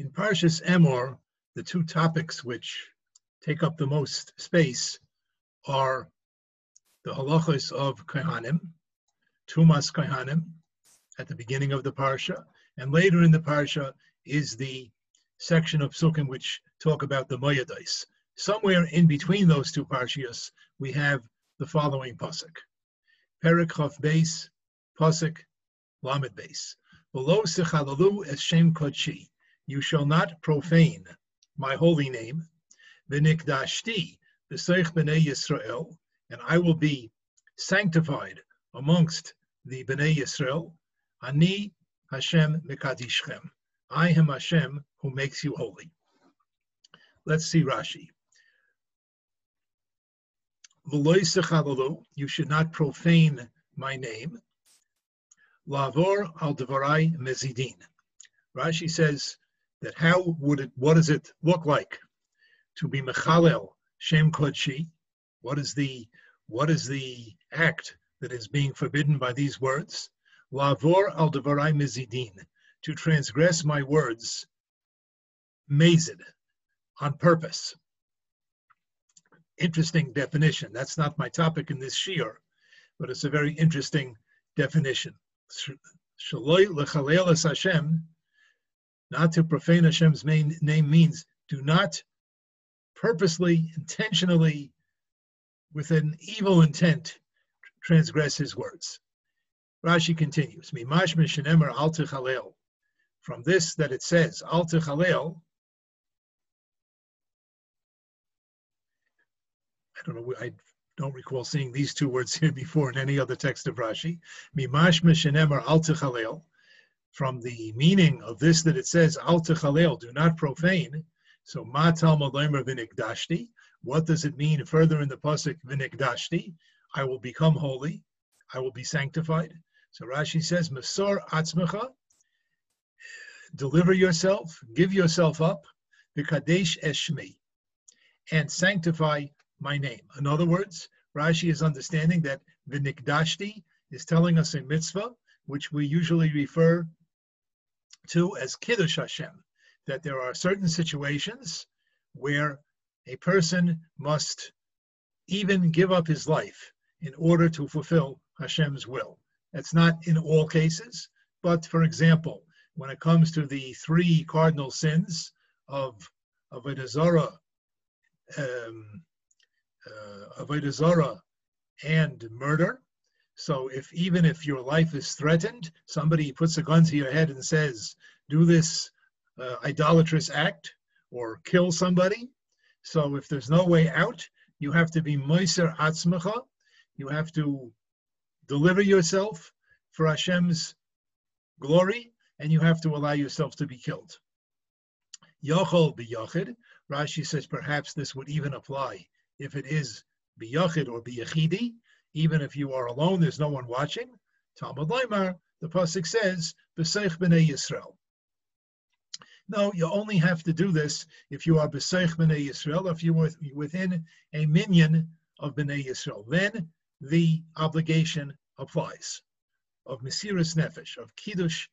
In Parshas Emor, the two topics which take up the most space are the halachos of Kohanim, Tumas Kohanim, at the beginning of the Parsha, and later in the Parsha is the section of Psukim which talk about the Moyadais. Somewhere in between those two Parshias, we have the following Pasuk. Perik Chav Beis, Pasuk, Lamed Beis. Below Sechalalu es Shem Kodshi you shall not profane my holy name, v'nikdashti b'seich b'nei Yisrael, and I will be sanctified amongst the b'nei Yisrael. Ani Hashem mikadishchem. I am Hashem who makes you holy. Let's see Rashi. You should not profane my name. Lavor al devarai mezidin. Rashi says that how would it, what does it look like to be mechalel shem kodshi? What is the, what is the act that is being forbidden by these words? Lavor al devarai mizidin, to transgress my words, mazid, on purpose. Interesting definition. That's not my topic in this shiur, but it's a very interesting definition. Shaloi lechalel Hashem not to profane Hashem's main name means do not purposely, intentionally, with an evil intent, transgress his words. Rashi continues, Mimash mishenemer al. From this that it says, al techalel, I don't know, I don't recall seeing these two words here before in any other text of Rashi. Mimash mishenemer al from the meaning of this that it says al techalel, do not profane. So ma talmud lemer. What does it mean further in the pasuk v'nikdashti? I will become holy. I will be sanctified. So Rashi says masor atzmecha. Deliver yourself, give yourself up, v'kadesh eshmi, and sanctify my name. In other words, Rashi is understanding that v'nikdashti is telling us a mitzvah, which we usually refer to as Kiddush Hashem, that there are certain situations where a person must even give up his life in order to fulfill Hashem's will. That's not in all cases, but for example, when it comes to the three cardinal sins of Avodah Zarah, um, uh, Avodah Zarah and murder, so if even if your life is threatened, somebody puts a gun to your head and says, "Do this uh, idolatrous act or kill somebody." So if there's no way out, you have to be moiser atzmecha. You have to deliver yourself for Hashem's glory, and you have to allow yourself to be killed. Yochol biyachid. Rashi says perhaps this would even apply if it is biyachid or biyachidi, even if you are alone, there's no one watching. Talmud Leimar, the pasuk says, "B'seich b'nei Yisrael." No, you only have to do this if you are b'seich b'nei Yisrael, if you are within a minyan of b'nei Yisrael. Then the obligation applies of Mesiris Nefesh, of Kiddush,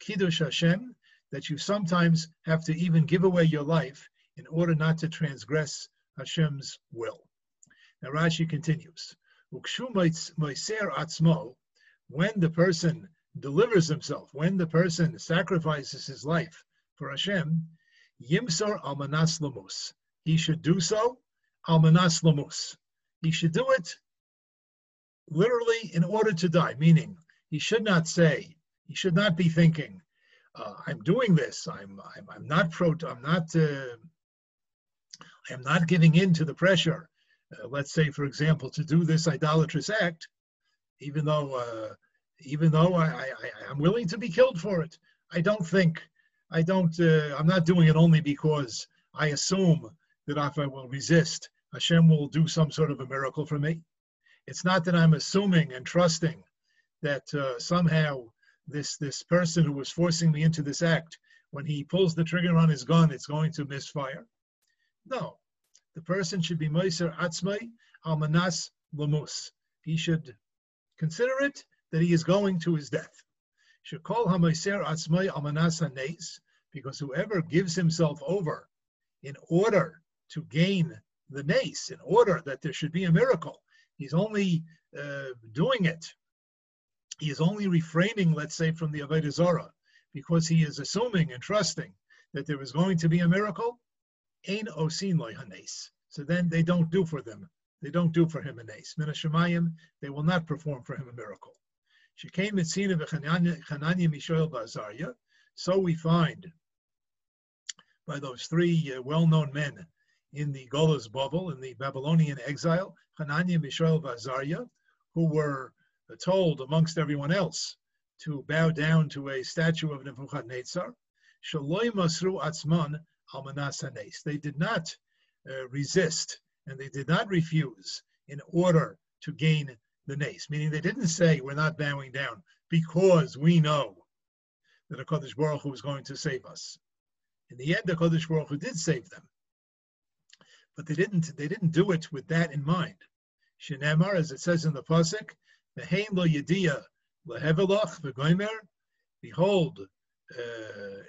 Kiddush Hashem, that you sometimes have to even give away your life in order not to transgress Hashem's will. Now Rashi continues when the person delivers himself, when the person sacrifices his life for Hashem, yimsar almanas lamus. He should do so almanas lamus. He should do it literally in order to die, meaning he should not say, he should not be thinking, uh, I'm doing this. I'm, I'm, I'm not pro, I'm not, uh, I am not giving in to the pressure uh, let's say, for example, to do this idolatrous act, even though uh, even though I, I, I'm willing to be killed for it, I don't think I don't, uh, I'm not doing it only because I assume that if I will resist, Hashem will do some sort of a miracle for me. It's not that I'm assuming and trusting that uh, somehow this this person who was forcing me into this act, when he pulls the trigger on his gun, it's going to misfire. No, the person should be Moiser Atzmai Almanas Lamus. He should consider it that he is going to his death. Should call Hamoiser Atzmai Almanas Hanes, because whoever gives himself over in order to gain the nace, in order that there should be a miracle, he's only uh, doing it. He is only refraining, let's say, from the Avodah because he is assuming and trusting that there is going to be a miracle. Ein osin loy hanes. So then they don't do for them. They don't do for him a nace. Min they will not perform for him a miracle. She came mitzina v'chananya mishoel ba'azarya. So we find by those three uh, well-known men in the Golas Bavel, in the Babylonian exile, Hananiah, Mishael, Azariah, who were told amongst everyone else to bow down to a statue of Nebuchadnezzar. Shaloi Masru Atzman They did not uh, resist and they did not refuse in order to gain the nace, meaning they didn't say, We're not bowing down because we know that a Kodesh Baruch Hu is going to save us. In the end, the Kodesh Baruch Hu did save them. But they didn't, they didn't do it with that in mind. Shenemar, as it says in the Pasuk, Ve'hein lo yediya lehevelach v'goimer, behold, uh,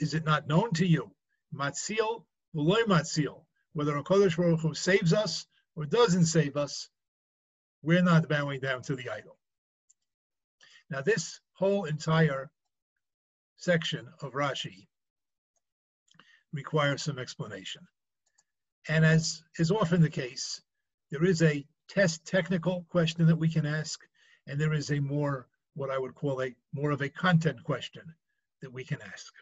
is it not known to you, matzil v'loy matzil, whether a Kodesh Baruch Hu saves us or doesn't save us, we're not bowing down to the idol. Now, this whole entire section of Rashi requires some explanation. And as is often the case, there is a test technical question that we can ask, and there is a more, what I would call a more of a content question that we can ask.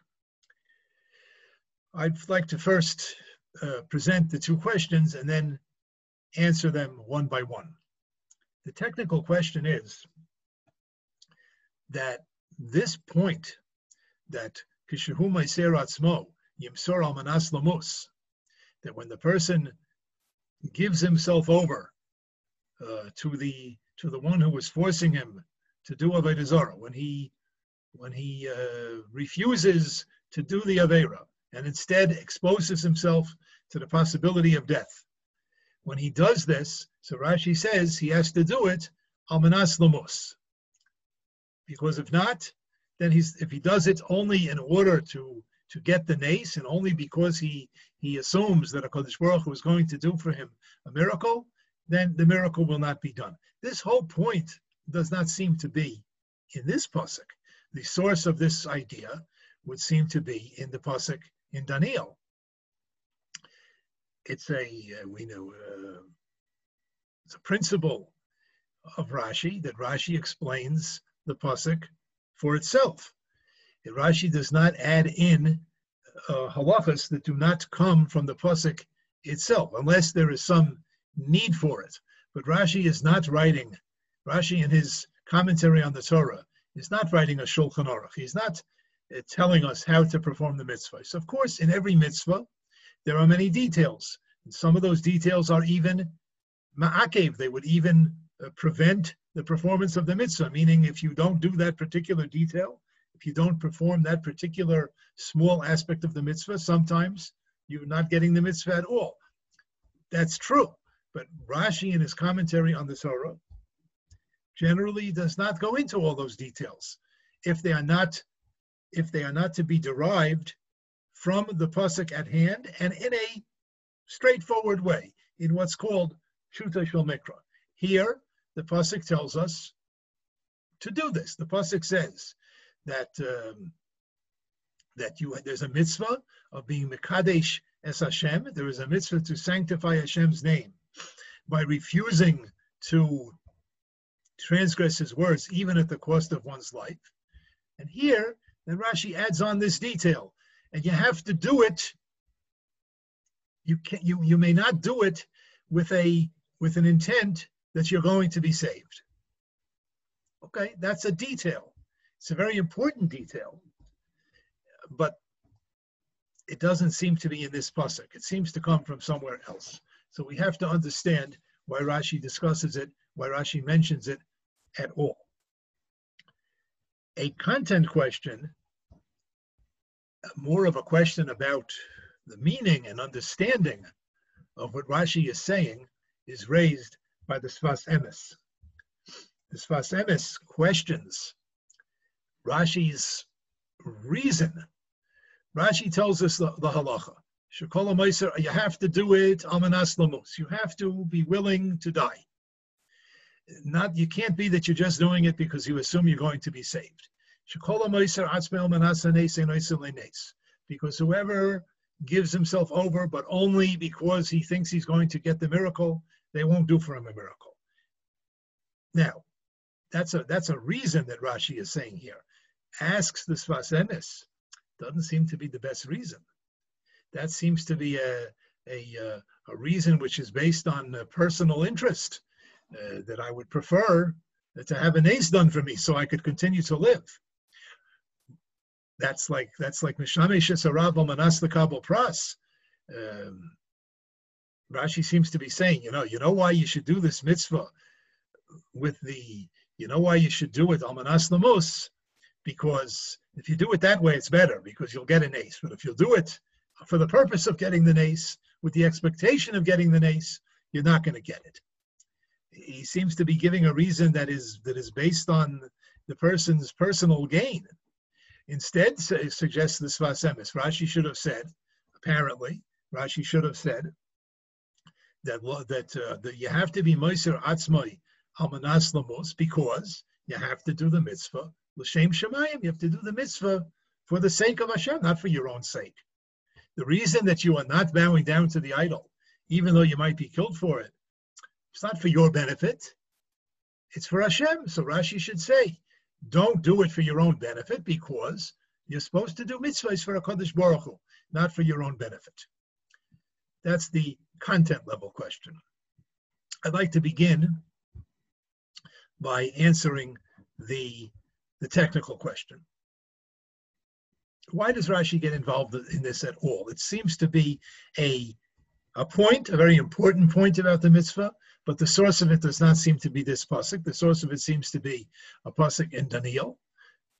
I'd like to first uh, present the two questions and then answer them one by one. The technical question is that this point that Kishahu Maiser Atzmo, Yimsor Almanas Lamus, that when the person gives himself over uh, to the to the one who was forcing him to do avodah when he when he uh, refuses to do the avera and instead exposes himself to the possibility of death, when he does this, so Rashi says he has to do it almanas lamos, because if not, then he's if he does it only in order to to get the nace, and only because he he assumes that a Kodesh Baruch Hu is going to do for him a miracle, then the miracle will not be done. This whole point does not seem to be in this pasuk. The source of this idea would seem to be in the pasuk in Daniel. It's a uh, we know uh, it's a principle of Rashi that Rashi explains the pasuk for itself. Rashi does not add in uh, halachas that do not come from the pasuk itself, unless there is some need for it. But Rashi is not writing. Rashi, in his commentary on the Torah, is not writing a Shulchan Aruch. He's not telling us how to perform the mitzvah. So, of course, in every mitzvah, there are many details. And some of those details are even ma'akev. They would even uh, prevent the performance of the mitzvah, meaning if you don't do that particular detail, if you don't perform that particular small aspect of the mitzvah, sometimes you're not getting the mitzvah at all. That's true. But Rashi, in his commentary on the Torah, generally does not go into all those details if they are not if they are not to be derived from the pasuk at hand and in a straightforward way in what's called Shuta Shel Mikra. Here, the pasuk tells us to do this. The pasuk says, that um, that you there's a mitzvah of being mekadesh es Hashem. There is a mitzvah to sanctify Hashem's name by refusing to transgress His words, even at the cost of one's life. And here, then Rashi adds on this detail, and you have to do it. You can you you may not do it with a with an intent that you're going to be saved. Okay, that's a detail. It's a very important detail. But it doesn't seem to be in this pasuk. It seems to come from somewhere else. So we have to understand why Rashi discusses it, why Rashi mentions it at all. A content question, more of a question about the meaning and understanding of what Rashi is saying, is raised by the Sfas Emes. The Sfas Emes questions Rashi's reason. Rashi tells us the, the halacha. You have to do it amanas lamus. You have to be willing to die. Not you can't be that you're just doing it because you assume you're going to be saved. Because whoever gives himself over, but only because he thinks he's going to get the miracle, they won't do for him a miracle. Now, that's a that's a reason that Rashi is saying here. Asks the Sfas Emes, doesn't seem to be the best reason. That seems to be a a, uh, a reason which is based on personal interest uh, that I would prefer to have an ace done for me so I could continue to live. That's like that's like Mishamesh Sarav Manas the Kabul Pras. Um, Rashi seems to be saying, you know, you know why you should do this mitzvah with the, you know why you should do it Almanas Lamus, because if you do it that way, it's better because you'll get an ace. But if you'll do it for the purpose of getting the ace, with the expectation of getting the ace, you're not going to get it. He seems to be giving a reason that is that is based on the person's personal gain. Instead, suggests the Sfas Emes, Rashi should have said, apparently, Rashi should have said that that, uh, that you have to be Moiser Atzmai Almanas Lamos because you have to do the mitzvah l'shem shemayim. You have to do the mitzvah for the sake of Hashem, not for your own sake. The reason that you are not bowing down to the idol, even though you might be killed for it, it's not for your benefit. It's for Hashem. So Rashi should say, don't do it for your own benefit because you're supposed to do mitzvahs for a Kodesh Baruch Hu, not for your own benefit. That's the content level question. I'd like to begin by answering the, the technical question. Why does Rashi get involved in this at all? It seems to be a, a point, a very important point about the mitzvah, but the source of it does not seem to be this pasuk. The source of it seems to be a pasuk in Daniel.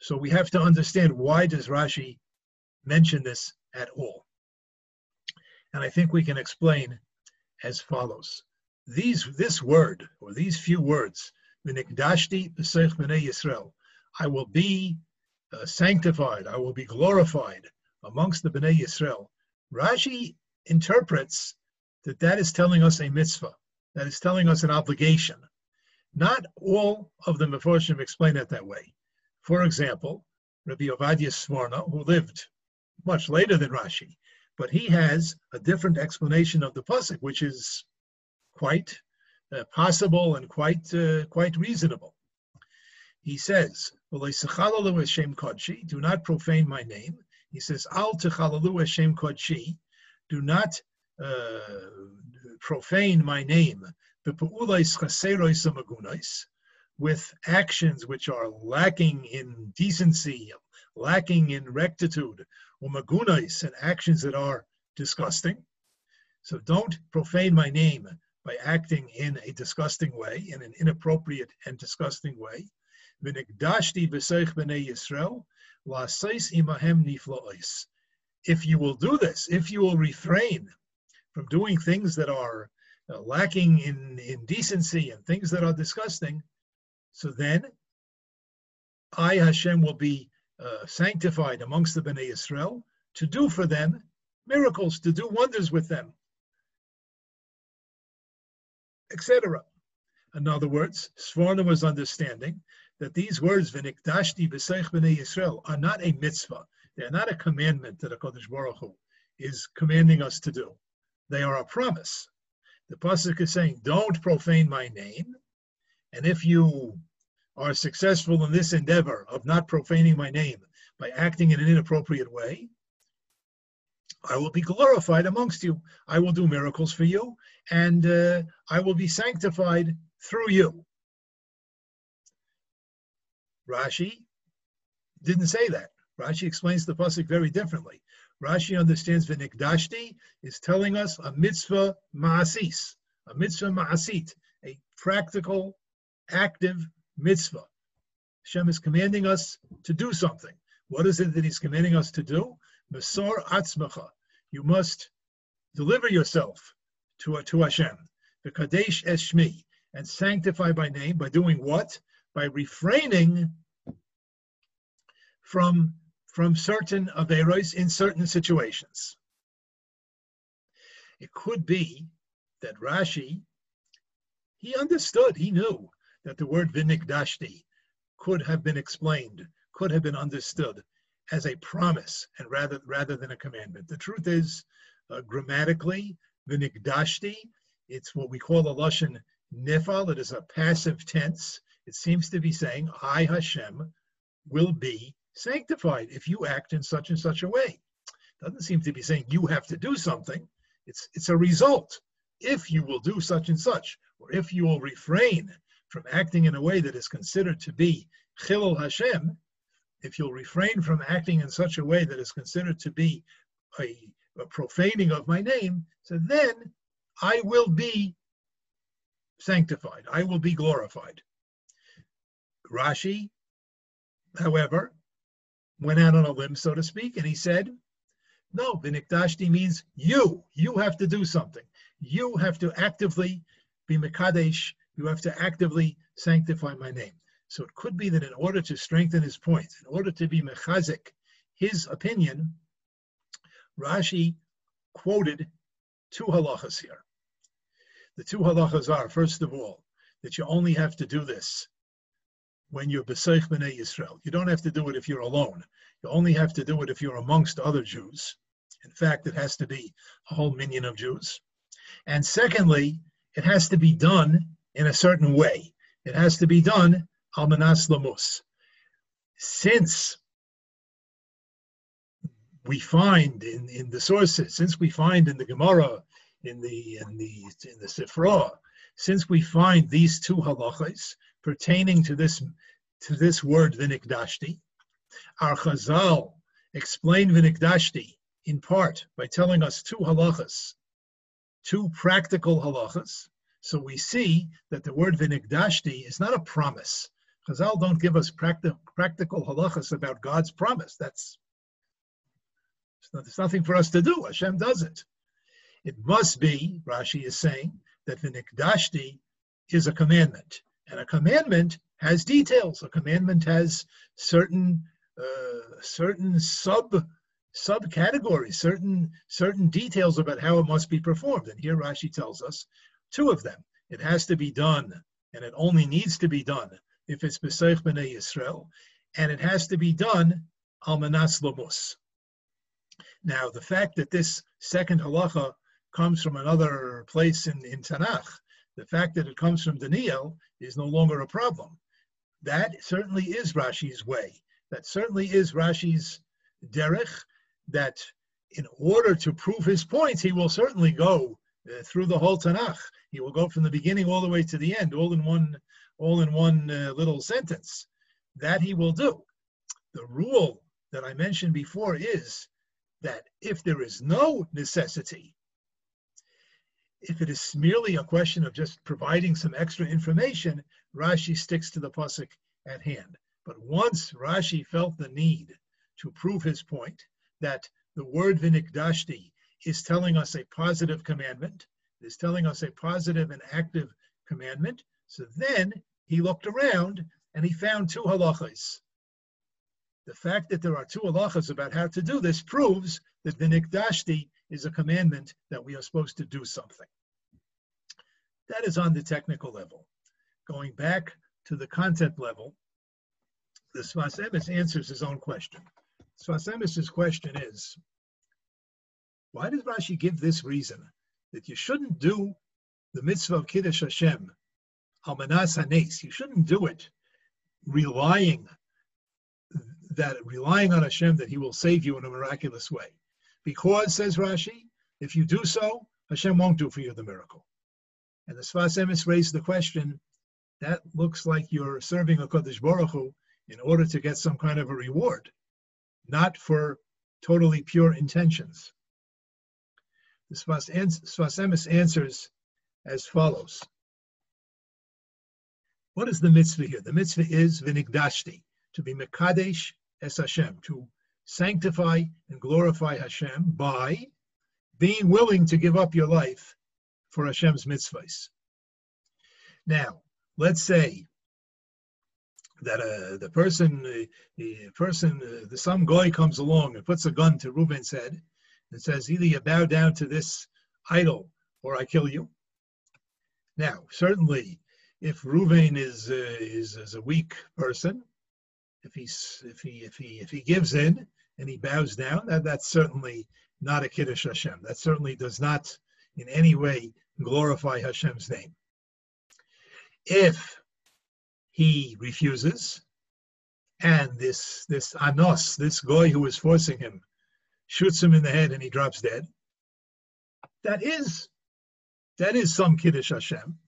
So we have to understand why does Rashi mention this at all. And I think we can explain as follows. These, this word, or these few words, V'nikdashti b'seich b'nei Yisrael, I will be uh, sanctified, I will be glorified amongst the b'nei Yisrael. Rashi interprets that that is telling us a mitzvah, that is telling us an obligation. Not all of the Meforshim explain it that way. For example, Rabbi Ovadia Sforno, who lived much later than Rashi, but he has a different explanation of the pasuk, which is quite uh, possible and quite uh, quite reasonable. He says, "Do not profane my name." He says, "Al Hashem kodshi." Do not Uh, profane my name. With actions which are lacking in decency, lacking in rectitude, umagunais, and actions that are disgusting. So don't profane my name by acting in a disgusting way, in an inappropriate and disgusting way. If you will do this, if you will refrain from doing things that are uh, lacking in, in decency and things that are disgusting, so then I, Hashem, will be uh, sanctified amongst the Bnei Israel to do for them miracles, to do wonders with them, etc. In other words, Sforno was understanding that these words, V'nikdashti b'seich b'nei Yisrael, are not a mitzvah. They're not a commandment that HaKadosh Baruch Hu is commanding us to do. They are a promise. The Pasuk is saying, don't profane my name. And if you are successful in this endeavor of not profaning my name by acting in an inappropriate way, I will be glorified amongst you. I will do miracles for you, and uh, I will be sanctified through you. Rashi didn't say that. Rashi explains the pasuk very differently. Rashi understands v'nikdashti is telling us a mitzvah ma'asis, a mitzvah ma'asit, a practical, active mitzvah. Hashem is commanding us to do something. What is it that He's commanding us to do? Mesor atzmacha. You must deliver yourself to, to Hashem. The Kadesh Eshmi, and sanctify by name by doing what? By refraining from, from certain averos in certain situations. It could be that Rashi, he understood, he knew that the word vinikdashti could have been explained, could have been understood as a promise and rather rather than a commandment. The truth is, uh, grammatically, vinikdashti, it's what we call a lashon nifal. It is a passive tense. It seems to be saying, "I Hashem will be sanctified if you act in such and such a way." Doesn't seem to be saying you have to do something. It's it's a result. If you will do such and such, or if you will refrain from acting in a way that is considered to be chilul Hashem, if you'll refrain from acting in such a way that is considered to be a, a profaning of my name, so then I will be sanctified. I will be glorified. Rashi, however, went out on a limb, so to speak, and he said, no, Vinikdashti means you. You have to do something. You have to actively be Mekadesh. You have to actively sanctify my name. So it could be that in order to strengthen his point, in order to be mechazik, his opinion, Rashi quoted two halachas here. The two halachas are, first of all, that you only have to do this when you're B'seich B'nai Yisrael. You don't have to do it if you're alone. You only have to do it if you're amongst other Jews. In fact, it has to be a whole minyan of Jews. And secondly, it has to be done in a certain way. It has to be done Almanas Lamus. Since we find in, in the sources, since we find in the Gemara, in the in the in the Sifra, since we find these two halachas pertaining to this to this word vinikdashti, our Chazal explained vinikdashti in part by telling us two halachas, two practical halachas. So we see that the word vinikdashti is not a promise. Chazal don't give us practi- practical halachas about God's promise. That's there's nothing for us to do. Hashem does it. It must be, Rashi is saying, that the nikdashti is a commandment, and a commandment has details. A commandment has certain uh, certain sub subcategories, certain certain details about how it must be performed. And here Rashi tells us two of them. It has to be done, and it only needs to be done if it's B'seich B'nai Yisrael, and it has to be done Almanas Lamus. Now, the fact that this second halacha comes from another place in, in Tanakh, the fact that it comes from Daniel is no longer a problem. That certainly is Rashi's way. That certainly is Rashi's derech, that in order to prove his points, he will certainly go uh, through the whole Tanakh. He will go from the beginning all the way to the end, all in one all in one uh, little sentence. That he will do. The rule that I mentioned before is that if there is no necessity, if it is merely a question of just providing some extra information, Rashi sticks to the pasuk at hand. But once Rashi felt the need to prove his point that the word vinikdashti is telling us a positive commandment, is telling us a positive and active commandment, so then he looked around and he found two halachas. The fact that there are two halachas about how to do this proves that the nikdashti is a commandment that we are supposed to do something. That is on the technical level. Going back to the content level, the Sfas Emes answers his own question. Sfas Emes's question is, why does Rashi give this reason that you shouldn't do the mitzvah of Kiddush Hashem Almanas Hanes. You shouldn't do it relying that relying on Hashem that He will save you in a miraculous way. Because, says Rashi, if you do so, Hashem won't do for you the miracle. And the Sfas Emes raised the question, that looks like you're serving a Kodesh Baruch Hu in order to get some kind of a reward. not for totally pure intentions. The Sfas Emes answers as follows. What is the mitzvah here? The mitzvah is vinikdashti, to be mekadesh es Hashem, to sanctify and glorify Hashem by being willing to give up your life for Hashem's mitzvahs. Now, let's say that uh, the person, uh, the person, uh, the some guy comes along and puts a gun to Reuben's head and says, either you bow down to this idol or I kill you. Now, certainly, if Reuven is, uh, is is a weak person, if he's if he if he if he gives in and he bows down, that, that's certainly not a kiddush Hashem. That certainly does not in any way glorify Hashem's name. If he refuses, and this this anos, this guy who is forcing him, shoots him in the head and he drops dead. That is that is some kiddush Hashem.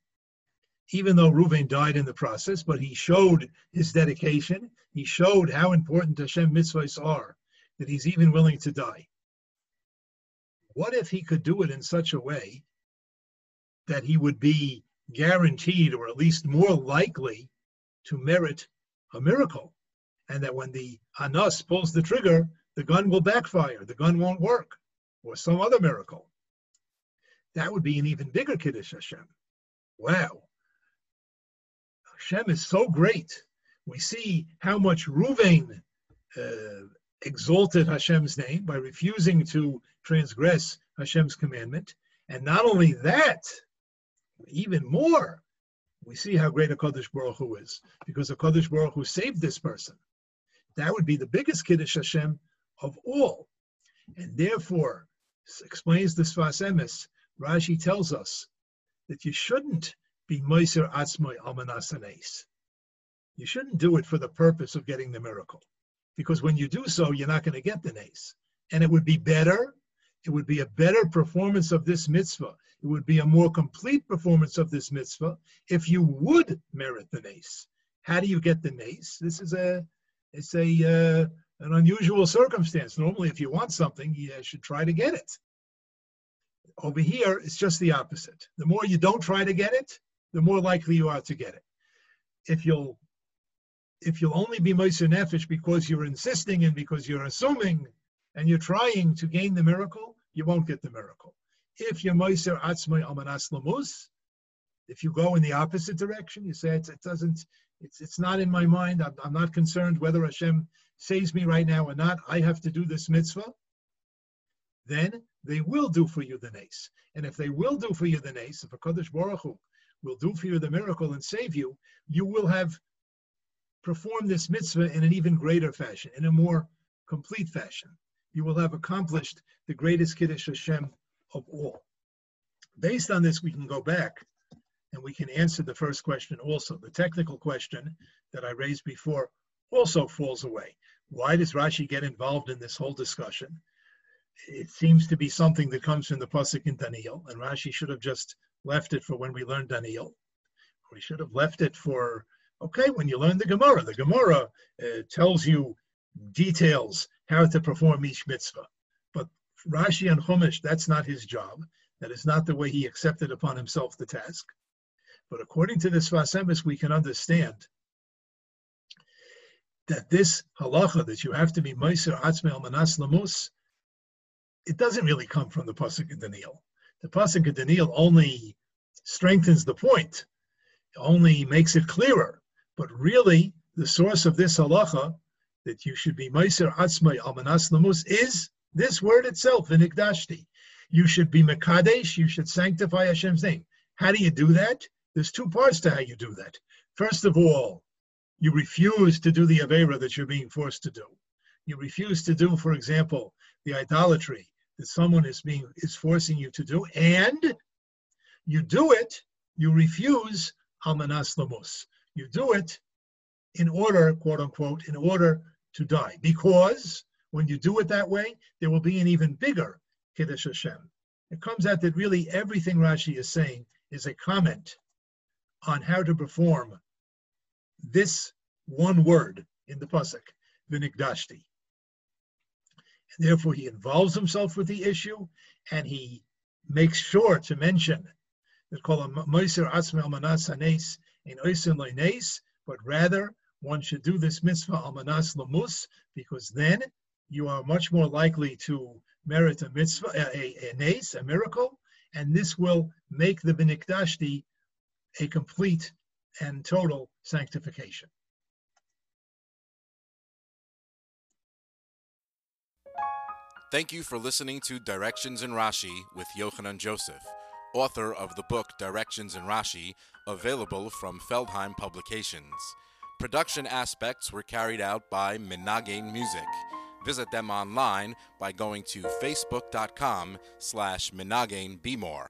Even though Reuven died in the process, but he showed his dedication. He showed how important Hashem mitzvahs are, that he's even willing to die. What if he could do it in such a way that he would be guaranteed, or at least more likely, to merit a miracle, and that when the Anas pulls the trigger, the gun will backfire, the gun won't work, or some other miracle. That would be an even bigger Kiddush Hashem. Wow. Hashem is so great. We see how much Ruvain uh, exalted Hashem's name by refusing to transgress Hashem's commandment. And not only that, even more, we see how great a Kodesh Baruch Hu is, because a Kodesh Baruch Hu saved this person. That would be the biggest Kiddush Hashem of all. And therefore, explains the Sfas Emes, Rashi tells us that you shouldn't be Almanasanes. You shouldn't do it for the purpose of getting the miracle. Because when you do so, you're not going to get the nace. And it would be better, it would be a better performance of this mitzvah it would be a more complete performance of this mitzvah if you would merit the nace. How do you get the nace? This is a it's a uh, an unusual circumstance. Normally, if you want something, you should try to get it. Over here, it's just the opposite. The more you don't try to get it, the more likely you are to get it. If you'll if you'll only be Moser Nefesh because you're insisting and because you're assuming and you're trying to gain the miracle, you won't get the miracle. If you're Moiser Atzmai Amanas Lamus, if you go in the opposite direction, you say it, it doesn't, it's, it's not in my mind, I'm, I'm not concerned whether Hashem saves me right now or not, I have to do this mitzvah, then they will do for you the nace. And if they will do for you the nace, if a Kaddish Baruch Hu will do for you the miracle and save you, you will have performed this mitzvah in an even greater fashion, in a more complete fashion. You will have accomplished the greatest Kiddush Hashem of all. Based on this, we can go back and we can answer the first question also. The technical question that I raised before also falls away. Why does Rashi get involved in this whole discussion? It seems to be something that comes from the Pasuk in Daniel, and Rashi should have just left it for when we learn Daniel. We should have left it for, okay, when you learn the Gemara. The Gemara uh, tells you details how to perform each mitzvah. But Rashi and Chumash, that's not his job. That is not the way he accepted upon himself the task. But according to this Sfas Emes, we can understand that this halacha that you have to be Meiser Atzmei Manas Lamus, it doesn't really come from the Pasuk of Daniel. The Pasuk of Daniel only strengthens the point, only makes it clearer. But really, the source of this halacha that you should be Meiser Atzmei Manas Lamus is this word itself, Vinikdashti. You should be Mekadesh, you should sanctify Hashem's name. How do you do that? There's two parts to how you do that. First of all, you refuse to do the Avera that you're being forced to do. You refuse to do, for example, the idolatry that someone is being is forcing you to do, and you do it, you refuse Hamanas Lamus. You do it in order, quote unquote, in order to die. Because when you do it that way, there will be an even bigger Kiddush Hashem. It comes out that really everything Rashi is saying is a comment on how to perform this one word in the pasuk, v'nikdashti. And therefore, he involves himself with the issue and he makes sure to mention it's called a Moiser Atzme Almanas Hanes in Oisin but rather one should do this mitzvah Almanas Lamus because then you are much more likely to merit a mitzvah, a, a, a a miracle, and this will make the Benikdashti a complete and total sanctification. Thank you for listening to Directions in Rashi with Yochanan Joseph, author of the book Directions in Rashi, available from Feldheim Publications. Production aspects were carried out by Menagin Music. Visit them online by going to facebook.com slash Bmore.